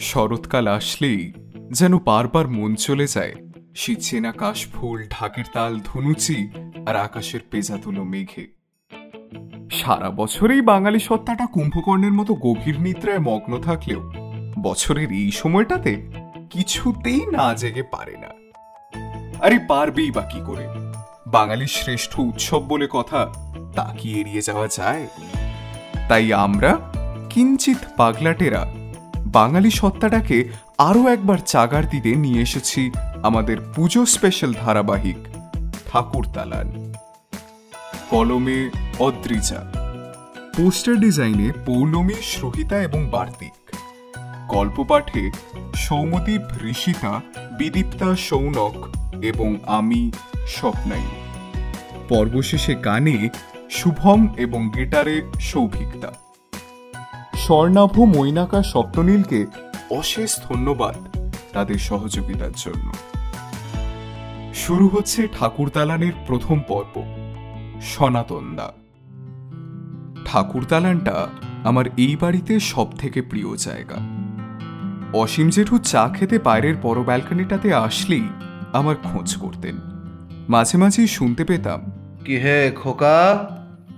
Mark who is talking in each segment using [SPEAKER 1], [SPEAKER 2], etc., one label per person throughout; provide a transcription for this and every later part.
[SPEAKER 1] শরৎকাল আসলেই যেন বারবার মন চলে যায়। সে চেনা কাশফুল ঢাকের তাল, ধনুচি আর আকাশের পেঁজাতুলো মেঘে। সারা বছরেই বাঙালি সত্তাটা কুম্ভকর্ণের মতো গভীর নিদ্রায় মগ্ন থাকলেও বছরের এই সময়টাতে কিছুতেই না জেগে পারে না। আরে পারবেই বা কি করে? বাঙালির শ্রেষ্ঠ উৎসব বলে কথা তা কি এড়িয়ে যাওয়া যায়? তাই আমরা কিঞ্চিত পাগলাটেরা বাঙালি সত্তাটাকে আরও একবার চাগার দিতে নিয়ে এসেছি আমাদের পুজো স্পেশাল ধারাবাহিক ঠাকুর তালান কলমে অদ্রিজা। পোস্টার ডিজাইনে পৌলমী শ্রোহিতা এবং বার্তিক। গল্প পাঠে সৌমদীপ, ঋষিতা, বিদীপ্তা, সৌনক এবং আমি, স্বপ্নাই। পর্বশেষে গানে শুভম এবং গিটারে সৌভিকতা। স্বর্ণাভ মৈনাকা সপ্তনীলকে অশেষ ধন্যবাদ তাদের সহযোগিতার জন্য। শুরু হচ্ছে ঠাকুরতালানের প্রথম পর্ব, সনাতনদা। ঠাকুরতালানটা আমার এই বাড়িতে সব থেকে প্রিয় জায়গা। অসীম জেঠু চা খেতে বাইরের বড় ব্যালকনিটাতে আসলেই আমার খোঁজ করতেন। মাঝে মাঝেই শুনতে পেতাম,
[SPEAKER 2] কি হে খোকা,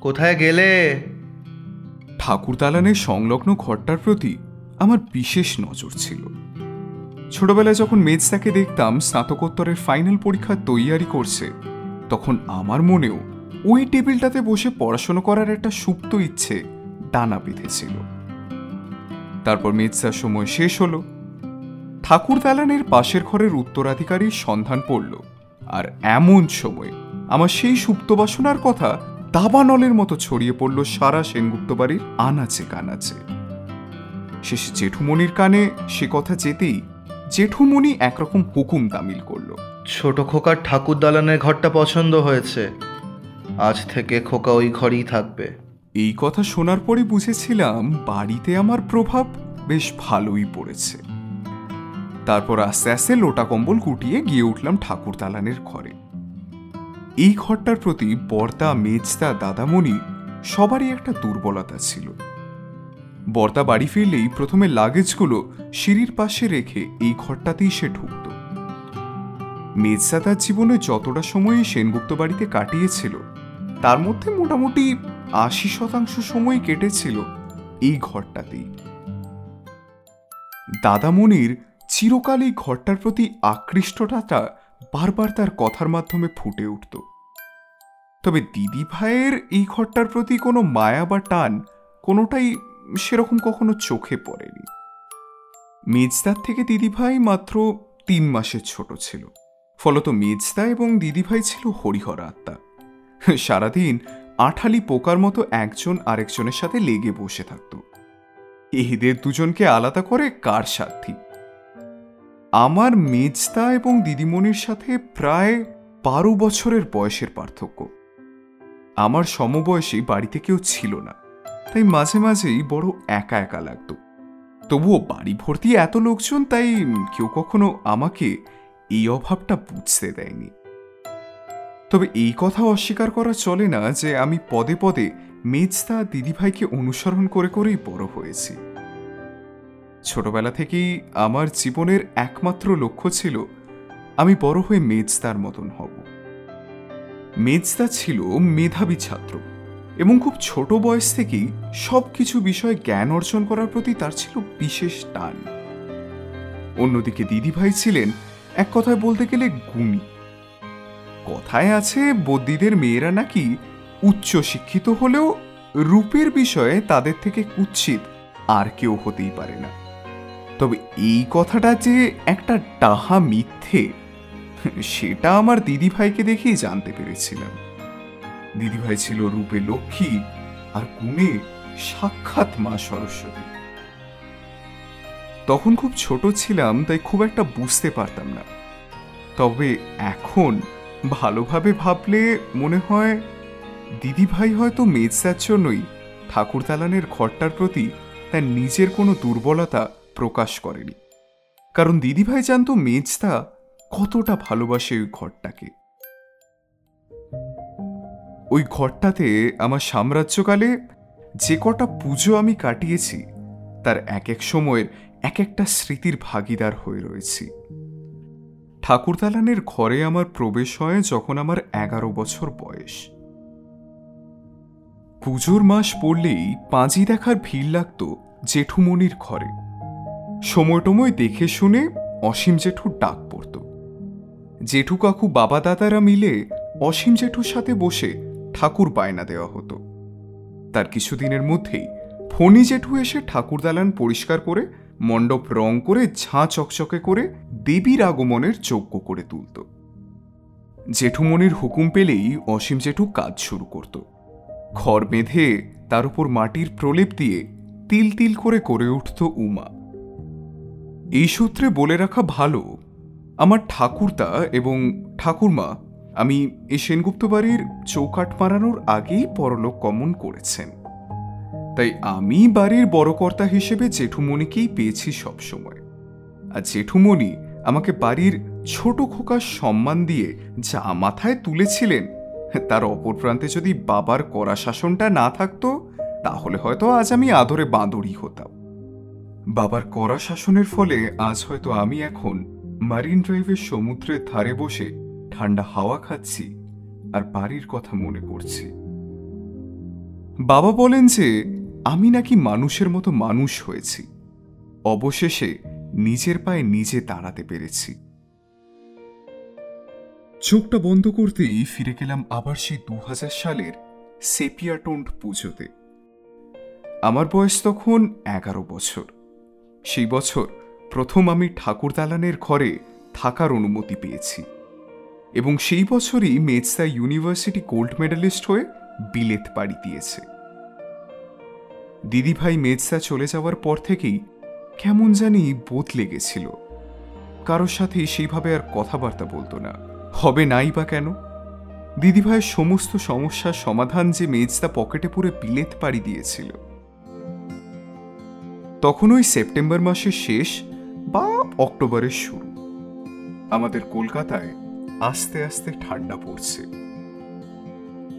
[SPEAKER 2] কোথায় গেলে?
[SPEAKER 1] ঠাকুরতালানের সংলগ্ন ঘরটার প্রতি আমার বিশেষ নজর ছিল। ছোটবেলায় যখন মেজদাকে দেখতাম স্নাতকোত্তরের ফাইনাল পরীক্ষা তৈয়ারি করছে, তখন আমার মনেও ওই টেবিলটাতে বসে পড়াশোনা করার একটা সুপ্ত ইচ্ছে ডানা বেঁধেছিল। তারপর মেজদার সময় শেষ হলো। ঠাকুর দালানের পাশের ঘরের উত্তরাধিকারীর সন্ধান পড়ল। আর এমন সময় আমার সেই সুপ্ত বাসনার কথা দাবানলের মতো ছড়িয়ে পড়ল সারা সেনগুপ্ত বাড়ির আনাচে কানাচে। শেষে জেঠুমনির কানে সে কথা যেতেই জেঠুমনি একরকম হুকুম তামিল করল।
[SPEAKER 2] ছোট খোকার ঠাকুর দালানের ঘরটা পছন্দ হয়েছে। আজ থেকে খোকা ওই ঘরেই থাকবে।
[SPEAKER 1] এই কথা শোনার পরে বুঝেছিলাম বাড়িতে আমার প্রভাব বেশ ভালোই পড়েছে। তারপর আস্তে আস্তে লোটা কম্বল কুটিয়ে গিয়ে উঠলাম ঠাকুর দালানের ঘরে। এই ঘরটার প্রতি বর্দা, মেজদা, দাদামণি সবারই একটা দুর্বলতা ছিল। বর্দা বাড়ি ফিরলেই প্রথমে লাগেজগুলো সিঁড়ির পাশে রেখে এই ঘরটাতেই সে ঢুকত। মেজদা তার জীবনে যতটা সময় সেনগুপ্ত বাড়িতে কাটিয়েছিল, তার মধ্যে মোটামুটি আশি শতাংশ সময় কেটেছিল এই ঘরটাতেই। দাদামণির চিরকাল এই ঘরটার প্রতি আকৃষ্টতাটা বারবার তার কথার মাধ্যমে ফুটে উঠত। তবে দিদি ভাইয়ের এই ঘরটার প্রতি কোনো মায়া বা টান কোনোটাই সেরকম কখনো চোখে পড়েনি। মেজদার থেকে দিদিভাই মাত্র তিন মাসের ছোট ছিল। ফলত মেজদা এবং দিদিভাই ছিল হরিহর আত্মা। সারাদিন আঠালি পোকার মতো একজন আরেকজনের সাথে লেগে বসে থাকত। এদের দুজনকে আলাদা করে কার সাধ্যি? আমার মেজদা এবং দিদিমণির সাথে প্রায় বারো বছরের বয়সের পার্থক্য। আমার সমবয়সী বাড়িতে কেউ ছিল না, তাই মাঝে মাঝেই বড় একা একা লাগতো। তবুও বাড়ি ভর্তি এত লোকজন, তাই কেউ কখনো আমাকে এই অভাবটা বুঝতে দেয়নি। তবে এই কথা অস্বীকার করা চলে না যে আমি পদে পদে মেজদা দিদিভাইকে অনুসরণ করে করেই বড় হয়েছি। ছোটবেলা থেকেই আমার জীবনের একমাত্র লক্ষ্য ছিল আমি বড় হয়ে মেজদার মতন হব। মেজদা ছিল মেধাবী ছাত্র এবং খুব ছোট বয়স থেকেই সব কিছু বিষয়ে জ্ঞান অর্জন করার প্রতি তার ছিল বিশেষ টান। অন্যদিকে দিদিভাই ছিলেন এক কথায় বলতে গেলে গুণী। কথায় আছে বদ্যিদের মেয়েরা নাকি উচ্চ শিক্ষিত হলেও রূপের বিষয়ে তাদের থেকে কুৎসিত আর কেউ হতেই পারে না। তবে এই কথাটা যে একটা ডাহা মিথ্যে, সেটা আমার দিদিভাইকে দেখেই জানতে পেরেছিলাম। দিদিভাই ছিল রূপে লক্ষ্মী আর গুণে সাক্ষাৎ মা সরস্বতী। তখন খুব ছোট ছিলাম, তাই খুব একটা বুঝতে পারতাম না। তবে এখন ভালোভাবে ভাবলে মনে হয় দিদিভাই হয়তো মেজদার জন্যই ঠাকুর দালানের ঘরটার প্রতি তার নিজের কোনো দুর্বলতা প্রকাশ করেনি। কারণ দিদিভাই জানতো মেজদা কতটা ভালোবাসে ওই ঘরটাকে। ওই ঘরটাতে আমার সাম্রাজ্যকালে যে কটা পুজো আমি কাটিয়েছি, তার এক এক সময়ের এক একটা স্মৃতির ভাগিদার হয়ে রয়েছি। ঠাকুর দালানের ঘরে আমার প্রবেশ হয় যখন আমার এগারো বছর বয়স। পুজোর মাস পড়লেই পাঁজি দেখার ভিড় লাগতো জেঠুমনির ঘরে। সময়টময় দেখে শুনে অসীম জেঠুর ডাক পড়ত। জেঠু কাকু বাবা দাদারা মিলে অসীম জেঠুর সাথে বসে ঠাকুর বায়না দেওয়া হতো। তার কিছুদিনের মধ্যেই ফণি জেঠু এসে ঠাকুর দালান পরিষ্কার করে, মণ্ডপ রং করে, ঝাঁ চকচকে করে দেবীর আগমনের যোগ্য করে তুলত। জেঠুমনির হুকুম পেলেই অসীম জেঠু কাজ শুরু করত। খড় বেঁধে তার উপর মাটির প্রলেপ দিয়ে তিল তিল করে করে উঠত উমা। এই সূত্রে বলে রাখা ভালো। আমার ঠাকুরদা এবং ঠাকুরমা, আমি এই সেনগুপ্ত বাড়ির চৌকাট মারানোর আগেই পরলোক গমন করেছেন। তাই আমি বাড়ির বড় কর্তা হিসেবে জেঠুমণিকেই পেয়েছি সবসময় আর জেঠুমণি আমাকে বাড়ির ছোট খোকার সম্মান দিয়ে যা মাথায় তুলেছিলেন, তার অপর প্রান্তে যদি বাবার কড়া শাসনটা না থাকতো, তাহলে হয়তো আজ আমি আদরে বাঁদরই হতাম। বাবার কড়া শাসনের ফলে আজ হয়তো আমি এখন মারিন ড্রাইভের সমুদ্রের ধারে বসে ঠান্ডা হাওয়া খাচ্ছি আর বাড়ির কথা মনে করছি বাবা বলেন যে, আমি নাকি মানুষের মতো মানুষ হয়েছি। অবশেষে নিজের পায়ে নিজে দাঁড়াতে পেরেছি। চোখটা বন্ধ করতেই ফিরে গেলাম আবার সেই দু হাজার সালের সেপিয়াটোন্ড পুজোতে। আমার বয়স তখন এগারো বছর। সেই বছর প্রথম আমি ঠাকুর দালানের ঘরে থাকার অনুমতি পেয়েছি। এবং সেই বছরই মেজদা ইউনিভার্সিটি গোল্ড মেডেলিস্ট হয়ে বিলেত পাড়ি দিয়েছে। দিদিভাই মেজদা চলে যাওয়ার পর থেকেই কেমন জানি বদলে গেছিল। কারোর সাথে সেইভাবে আর কথাবার্তা বলতো না। হবে নাই বা কেন? দিদিভাইয়ের সমস্ত সমস্যার সমাধান যে মেজদা পকেটে পুরে বিলেত পাড়ি দিয়েছিল। তখন ওই সেপ্টেম্বর মাসের শেষ বা অক্টোবরের শুরু। আমাদের কলকাতায় আস্তে আস্তে ঠান্ডা পড়ছে।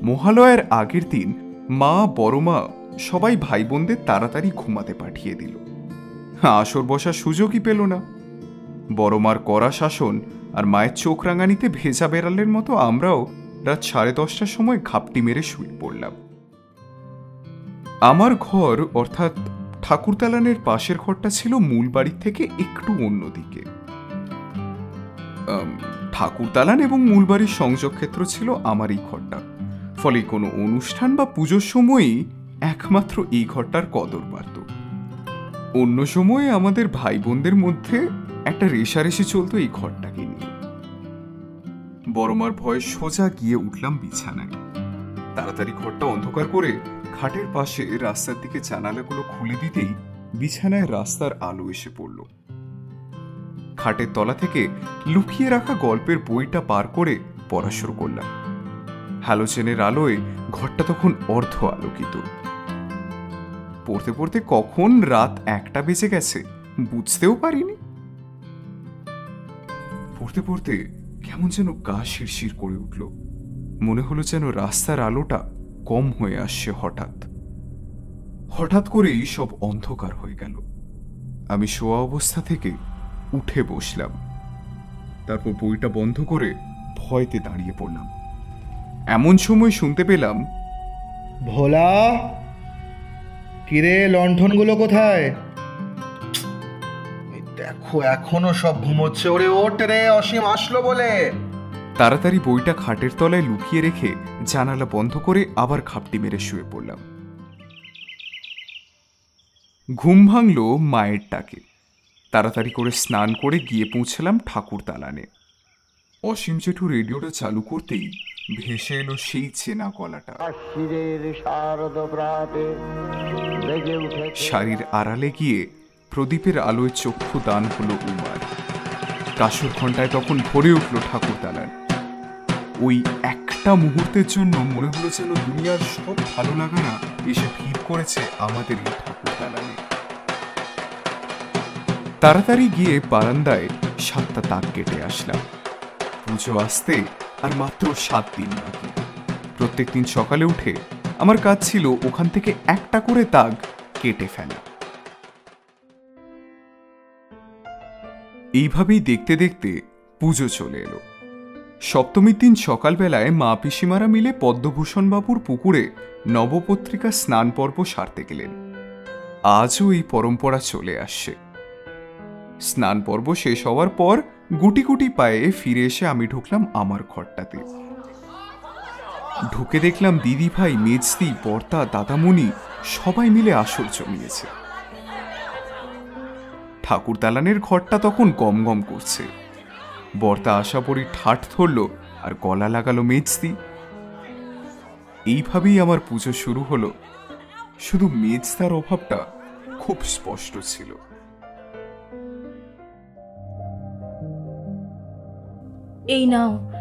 [SPEAKER 1] মহালয়ের আগের দিন মা বড় মা সবাই ভাই বোনদের তাড়াতাড়ি ঘুমাতে পাঠিয়ে দিল। আসর বসার সুযোগই পেল না। বড় মার কড়া শাসন আর মায়ের চোখ রাঙানিতে ভেজা বেড়ালের মতো আমরাও রাত সাড়ে দশটার সময় ঘাপটি মেরে শুয়ে পড়লাম। আমার ঘর অর্থাৎ ঠাকুরদালানের পাশের ঘরটা ছিল মূল বাড়ির থেকে একটু অন্যদিকে ঠাকুর দালান এবং মূল বাড়ির সংযোগ ক্ষেত্র ছিল আমার এই ঘরটা। ফলে কোনো অনুষ্ঠান বা পুজোর সময়ই একমাত্র এই ঘরটার কদর বাড়ত। অন্য সময়ে আমাদের ভাই বোনদের মধ্যে একটা রেশারেশি চলতো এই ঘরটাকে নিয়ে। বড়মার ভয়ে সোজা গিয়ে উঠলাম বিছানায়। তাড়াতাড়ি ঘরটা অন্ধকার করে খাটের পাশে রাস্তার দিকে জানালাগুলো খুলে দিতেই বিছানায় রাস্তার আলো এসে পড়ল। খাটের তলা থেকে লুকিয়ে রাখা গল্পের বইটা পার করে পড়া শুরু করলাম। হ্যালোজেনের আলোয় ঘরটা তখন অর্ধ আলোকিত। পড়তে পড়তে কখন রাত একটা বেজে গেছে, বুঝতেও পারিনি। পড়তে পড়তে কেমন যেন গা শিরশির করে উঠল। মনে হলো যেন রাস্তার আলোটা কম হয়ে আসছে হঠাৎ। হঠাৎ করেই সব অন্ধকার হয়ে গেল। আমি শোয়া অবস্থা থেকে উঠে বসলাম। তারপর বইটা বন্ধ করে ভয়তে দাঁড়িয়ে পড়লাম। এমন সময় শুনতে পেলাম,
[SPEAKER 2] ভোলা, কিরে, লণ্ঠনগুলো কোথায়? দেখো, এখনও সব ঘুমোচ্ছে। ওরে ওঠ রে, অসীম আসলো বলে।
[SPEAKER 1] তাড়াতাড়ি বইটা খাটের তলায় লুকিয়ে রেখে জানালা বন্ধ করে আবার খাপটি মেরে শুয়ে পড়লাম। ঘুম ভাঙল মায়ের ডাকে। তাড়াতাড়ি করে স্নান করে গিয়ে পৌঁছলাম ঠাকুর দালানে। অসীম জেঠু রেডিওটা চালু করতেই ভেসে এলো সেই চেনা গলাটা।
[SPEAKER 3] উঠেছে।
[SPEAKER 1] শাড়ির আড়ালে গিয়ে প্রদীপের আলোয় চক্ষু দান হলো উমার। কাসুর ঘন্টায় তখন ভরে উঠল ঠাকুর দালান। ওই একটা মুহূর্তের জন্য মনে হলো যেন দুনিয়ার সব ভালো লাগানা এসে ভিড় করেছে আমাদের এই ঠাকুর তাড়াতাড়ি গিয়ে বারান্দায় সাতটা তাক কেটে আসলাম। পুজো আসতে আর মাত্র সাত দিন বাকি। প্রত্যেক দিন সকালে উঠে আমার কাজ ছিল ওখান থেকে একটা করে তাগ কেটে ফেলা। এইভাবেই দেখতে দেখতে পুজো চলে এলো। সপ্তমীর দিন সকালবেলায় মা পিসিমারা মিলে পদ্মভূষণ বাবুর পুকুরে নবপত্রিকা স্নান পর্ব সারতে গেলেন। আজও এই পরম্পরা চলে আসছে। স্নান পর্ব শেষ হওয়ার পর গুটি গুটি পায়ে ফিরে এসে আমি ঢুকলাম আমার ঘরটাতে। ঢুকে দেখলাম দিদি ভাই মেজদি বর্তা দাদামণি সবাই মিলে আসর জমিয়েছে। ঠাকুর দালানের ঘরটা তখন গম গম করছে। বর্তা আশা পরি ঠাট ধরল আর গলা লাগালো মেজদি এইভাবেই আমার পুজো শুরু হলো। শুধু মেজদার অভাবটা খুব স্পষ্ট ছিল।
[SPEAKER 4] এই নাও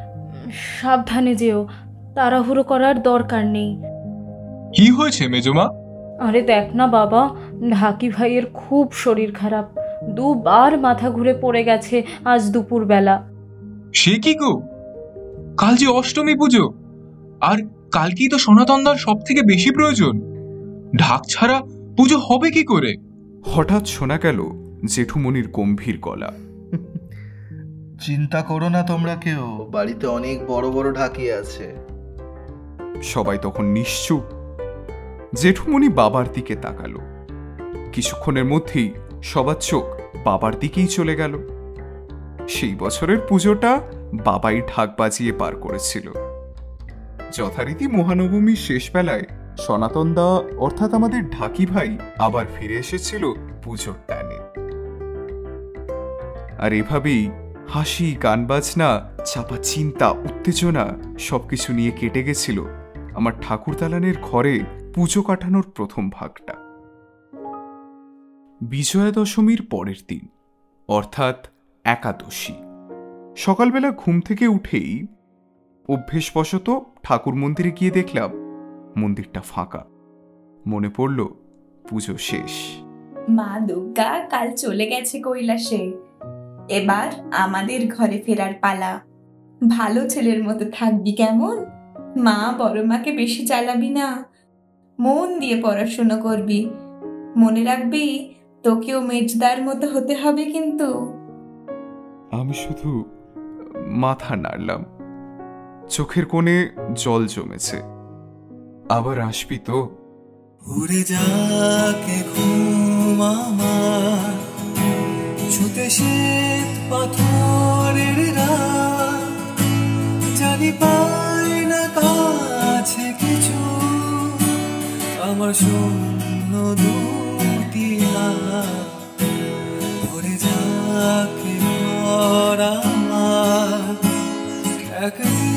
[SPEAKER 4] সাবধানে যেও তাড়াহুড়ো করার দরকার নেই।
[SPEAKER 5] কি হয়েছে মেজমা?
[SPEAKER 4] আরে দেখ না বাবা ঢাকি ভাইয়ের খুব শরীর খারাপ। দুবার মাথা ঘুরে পড়ে গেছে আজ দুপুরবেলা।
[SPEAKER 5] সে কি গো? কাল যে অষ্টমী পুজো। আর কালকেই তো সনাতনদার সব থেকে বেশি প্রয়োজন। ঢাক ছাড়া পুজো হবে কি করে?
[SPEAKER 1] হঠাৎ শোনা গেল জেঠুমনির গম্ভীর গলা।
[SPEAKER 2] চিন্তা করো না তোমরা কেউ বাড়িতে অনেক বড় বড় ঢাকি আছে।
[SPEAKER 1] সবাই তখন নিশ্চুপ। জেঠুমনি বাবার দিকে তাকালো। কিছুক্ষণের মধ্যেই সবার চোখ বাবার দিকেই চলে গেল। সেই বছরের পুজোটা বাবাই ঢাক বাজিয়ে পার করেছিল। যথারীতি মহানবমীর শেষ বেলায় সনাতন দা, অর্থাৎ আমাদের ঢাকি ভাই, আবার ফিরে এসেছিল পুজোর টানে। আর এভাবেই হাসি, গান বাজনা, চাপা চিন্তা, উত্তেজনা সবকিছু নিয়ে কেটে গেছিল আমার ঠাকুর দালানের ঘরে পুজো কাটানোর প্রথম ভাগটা। বিজয়া দশমীর পরের দিন, অর্থাৎ একাদশী। সকালবেলা ঘুম থেকে উঠেই অভ্যেসবশত ঠাকুর মন্দিরে গিয়ে দেখলাম, মন্দিরটা ফাঁকা। মনে পড়ল, পুজো শেষ।
[SPEAKER 6] মা দুর্গা কাল চলে গেছে কৈলাসে। এবার আমাদের ঘরে ফেরার পালা। ভালো ছেলের মতো থাকবি কেমন? মা বড় মাকে বেশি চালাবি না। মন দিয়ে পড়াশুনো করবি। মনে রাখবি তোকেও মেজদার মতো হতে হবে কিন্তু।
[SPEAKER 1] আমি শুধু মাথা নাড়লাম। চোখের কোণে জল জমেছে। আবার আসবি তো?
[SPEAKER 7] উড়ে যাকে ঘুম আমার ছুতে শীত পাথরের রাত জানি পাই না কাছে কিছু আমার শূন্য দুটি এক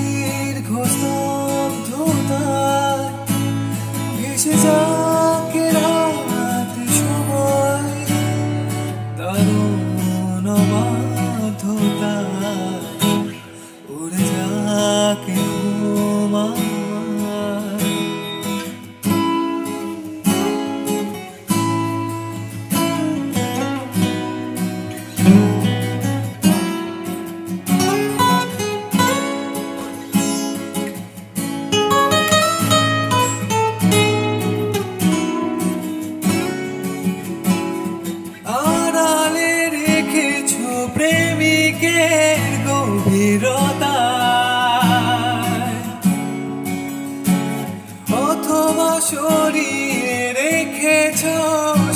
[SPEAKER 7] শরীরে রেখেছ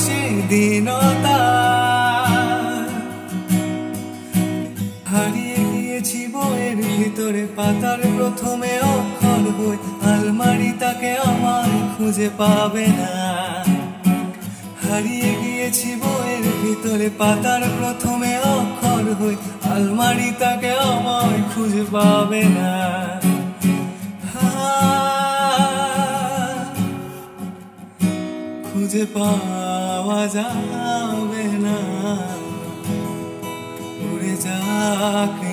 [SPEAKER 7] সেদিনতা। হারিয়ে গিয়েছি বইয়ের ভিতরে, পাতার প্রথমে অক্ষর বই, আলমারি তাকে আমার খুঁজে পাবে না। হারিয়ে গিয়েছি বইয়ের ভিতরে, পাতার প্রথমে অক্ষর হই আলমারি তাকে আমায় খুঁজে পাবে না। খুঁজে পাওয়া যাবে না। উড়ে যাকে